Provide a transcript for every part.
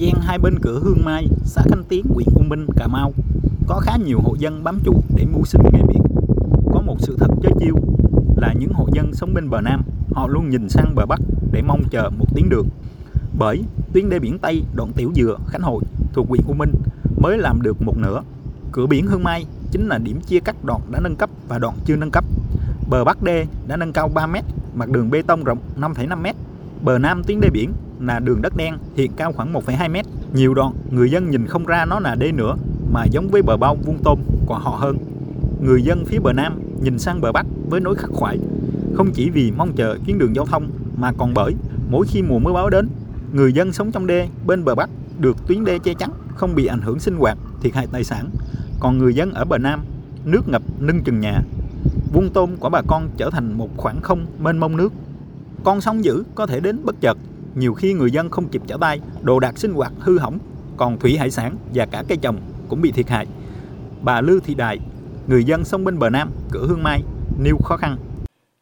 gian hai bên cửa Hương Mai, xã Khánh Tiến, huyện U Minh, Cà Mau có khá nhiều hộ dân bám trụ để mưu sinh nghề biển. Có một sự thật chớ chiêu là những hộ dân sống bên bờ Nam, họ luôn nhìn sang bờ Bắc để mong chờ một tuyến đường. Bởi tuyến đê biển Tây đoạn Tiểu Dừa, Khánh Hội thuộc huyện U Minh mới làm được một nửa. Cửa biển Hương Mai chính là điểm chia cắt đoạn đã nâng cấp và đoạn chưa nâng cấp. Bờ Bắc đê đã nâng cao 3 m, mặt đường bê tông rộng 5,5 m. Bờ Nam tuyến đê biển là đường đất đen hiện cao khoảng 1,2 mét, Nhiều đoạn người dân nhìn không ra nó là đê nữa mà giống với bờ bao vuông tôm của họ hơn. Người dân phía bờ Nam nhìn sang bờ Bắc với nỗi khắc khoải, không chỉ vì mong chờ chuyến đường giao thông mà còn bởi mỗi khi mùa mưa bão đến, người dân sống trong đê bên bờ Bắc được tuyến đê che chắn, không bị ảnh hưởng sinh hoạt, thiệt hại tài sản. Còn người dân ở bờ Nam, nước ngập nâng chừng nhà. Vuông tôm của bà con trở thành một khoảng không mênh mông nước. Con sóng dữ có thể đến bất chợt, nhiều khi người dân không kịp trở tay, đồ đạc sinh hoạt hư hỏng, còn thủy hải sản và cả cây trồng cũng bị thiệt hại. Bà Lưu Thị Đại người dân sống bên bờ Nam, cửa Hương Mai, nêu khó khăn.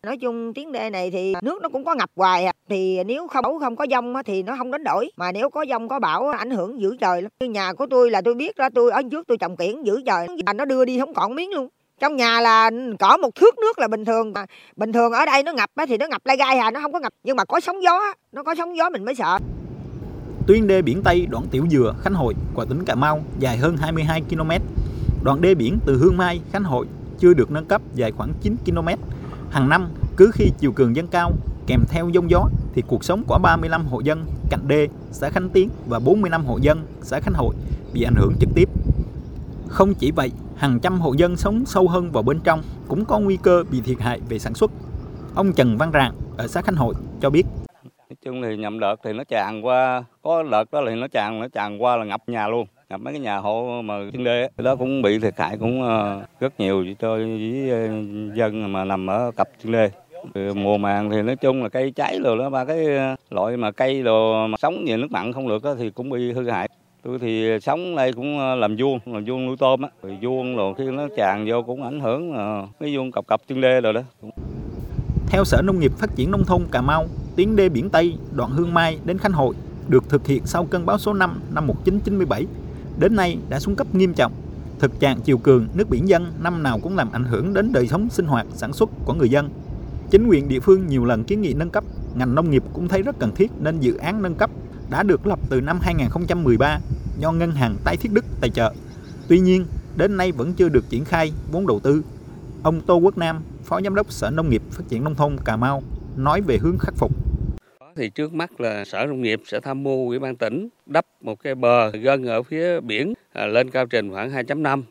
Nói chung tiếng đê này thì nước nó cũng có ngập hoài à. Thì nếu không không có dông thì nó không đánh đổi. Mà nếu có dông có bão ảnh hưởng dữ trời lắm. Như nhà của tôi là tôi biết ra tôi ở trước tôi trồng kiển dữ trời. Nó đưa đi không còn miếng luôn. Trong nhà là có một thước nước là bình thường. Mà bình thường ở đây nó ngập thì nó ngập lai gai à. Nó không có ngập. Nhưng mà có sóng gió. Nó có sóng gió mình mới sợ. Tuyến đê biển Tây đoạn Tiểu Dừa, Khánh Hội của tỉnh Cà Mau dài hơn 22 km. Đoạn đê biển từ Hương Mai, Khánh Hội chưa được nâng cấp dài khoảng 9 km. Hàng năm, cứ khi chiều cường dâng cao kèm theo giông gió thì cuộc sống của 35 hộ dân cạnh đê, xã Khánh Tiến và 45 hộ dân xã Khánh Hội bị ảnh hưởng trực tiếp. Không chỉ vậy, hàng trăm hộ dân sống sâu hơn vào bên trong cũng có nguy cơ bị thiệt hại về sản xuất. Ông Trần Văn Rạng ở xã Khánh Hội cho biết. Nói chung thì nhầm đợt thì nó tràn qua, có đợt đó thì nó tràn, nó tràn qua là ngập nhà luôn ngập mấy cái nhà hộ mà trên đê đó cũng bị thiệt hại cũng ờ, rất nhiều cho với ờ, dân mà nằm ở cặp trên đê mùa màng thì nói chung là cây cháy rồi đó ba cái ờ, loại mà cây đồ mà sống về nước mặn không được đó, thì cũng bị hư hại tôi thì sống đây cũng ờ, làm vuông làm vuông nuôi tôm á rồi vuông rồi khi nó tràn vô cũng ảnh hưởng ờ, cái vuông cặp cặp chân đê rồi đó theo Sở Nông nghiệp Phát triển Nông thôn Cà Mau, tuyến đê biển Tây đoạn Hương Mai đến Khánh Hội được thực hiện sau cơn bão số 5 năm 1997 đến nay đã xuống cấp nghiêm trọng. Thực trạng chiều cường, nước biển dân năm nào cũng làm ảnh hưởng đến đời sống sinh hoạt, sản xuất của người dân. Chính quyền địa phương nhiều lần kiến nghị nâng cấp, ngành nông nghiệp cũng thấy rất cần thiết nên dự án nâng cấp đã được lập từ năm 2013 do ngân hàng tái thiết Đức tài trợ. Tuy nhiên, đến nay vẫn chưa được triển khai vốn đầu tư. Ông Tô Quốc Nam, Phó Giám đốc Sở Nông nghiệp Phát triển Nông thôn Cà Mau, nói về hướng khắc phục thì trước mắt là sở nông nghiệp sẽ tham mưu ủy ban tỉnh đắp một cái bờ gân ở phía biển à, lên cao trình khoảng 2.5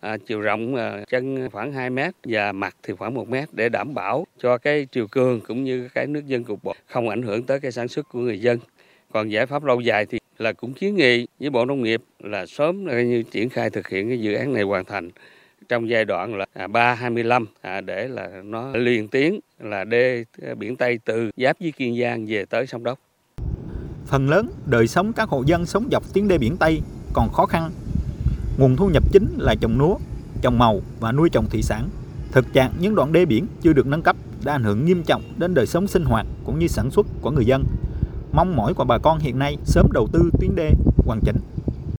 à, chiều rộng à, chân khoảng 2 mét và mặt thì khoảng 1 mét để đảm bảo cho cái chiều cường cũng như cái nước dân cục bộ không ảnh hưởng tới cái sản xuất của người dân còn giải pháp lâu dài thì là cũng kiến nghị với bộ nông nghiệp là sớm như triển khai thực hiện cái dự án này hoàn thành trong giai đoạn là à, 325 à, để là nó liền tiến là đê à, biển Tây từ giáp với Kiên Giang về tới sông Đốc. Phần lớn đời sống các hộ dân sống dọc tuyến đê biển Tây còn khó khăn. Nguồn thu nhập chính là trồng lúa, trồng màu và nuôi trồng thủy sản. Thực trạng những đoạn đê biển chưa được nâng cấp đã ảnh hưởng nghiêm trọng đến đời sống sinh hoạt cũng như sản xuất của người dân. Mong mỏi của bà con hiện nay sớm đầu tư tuyến đê hoàn chỉnh.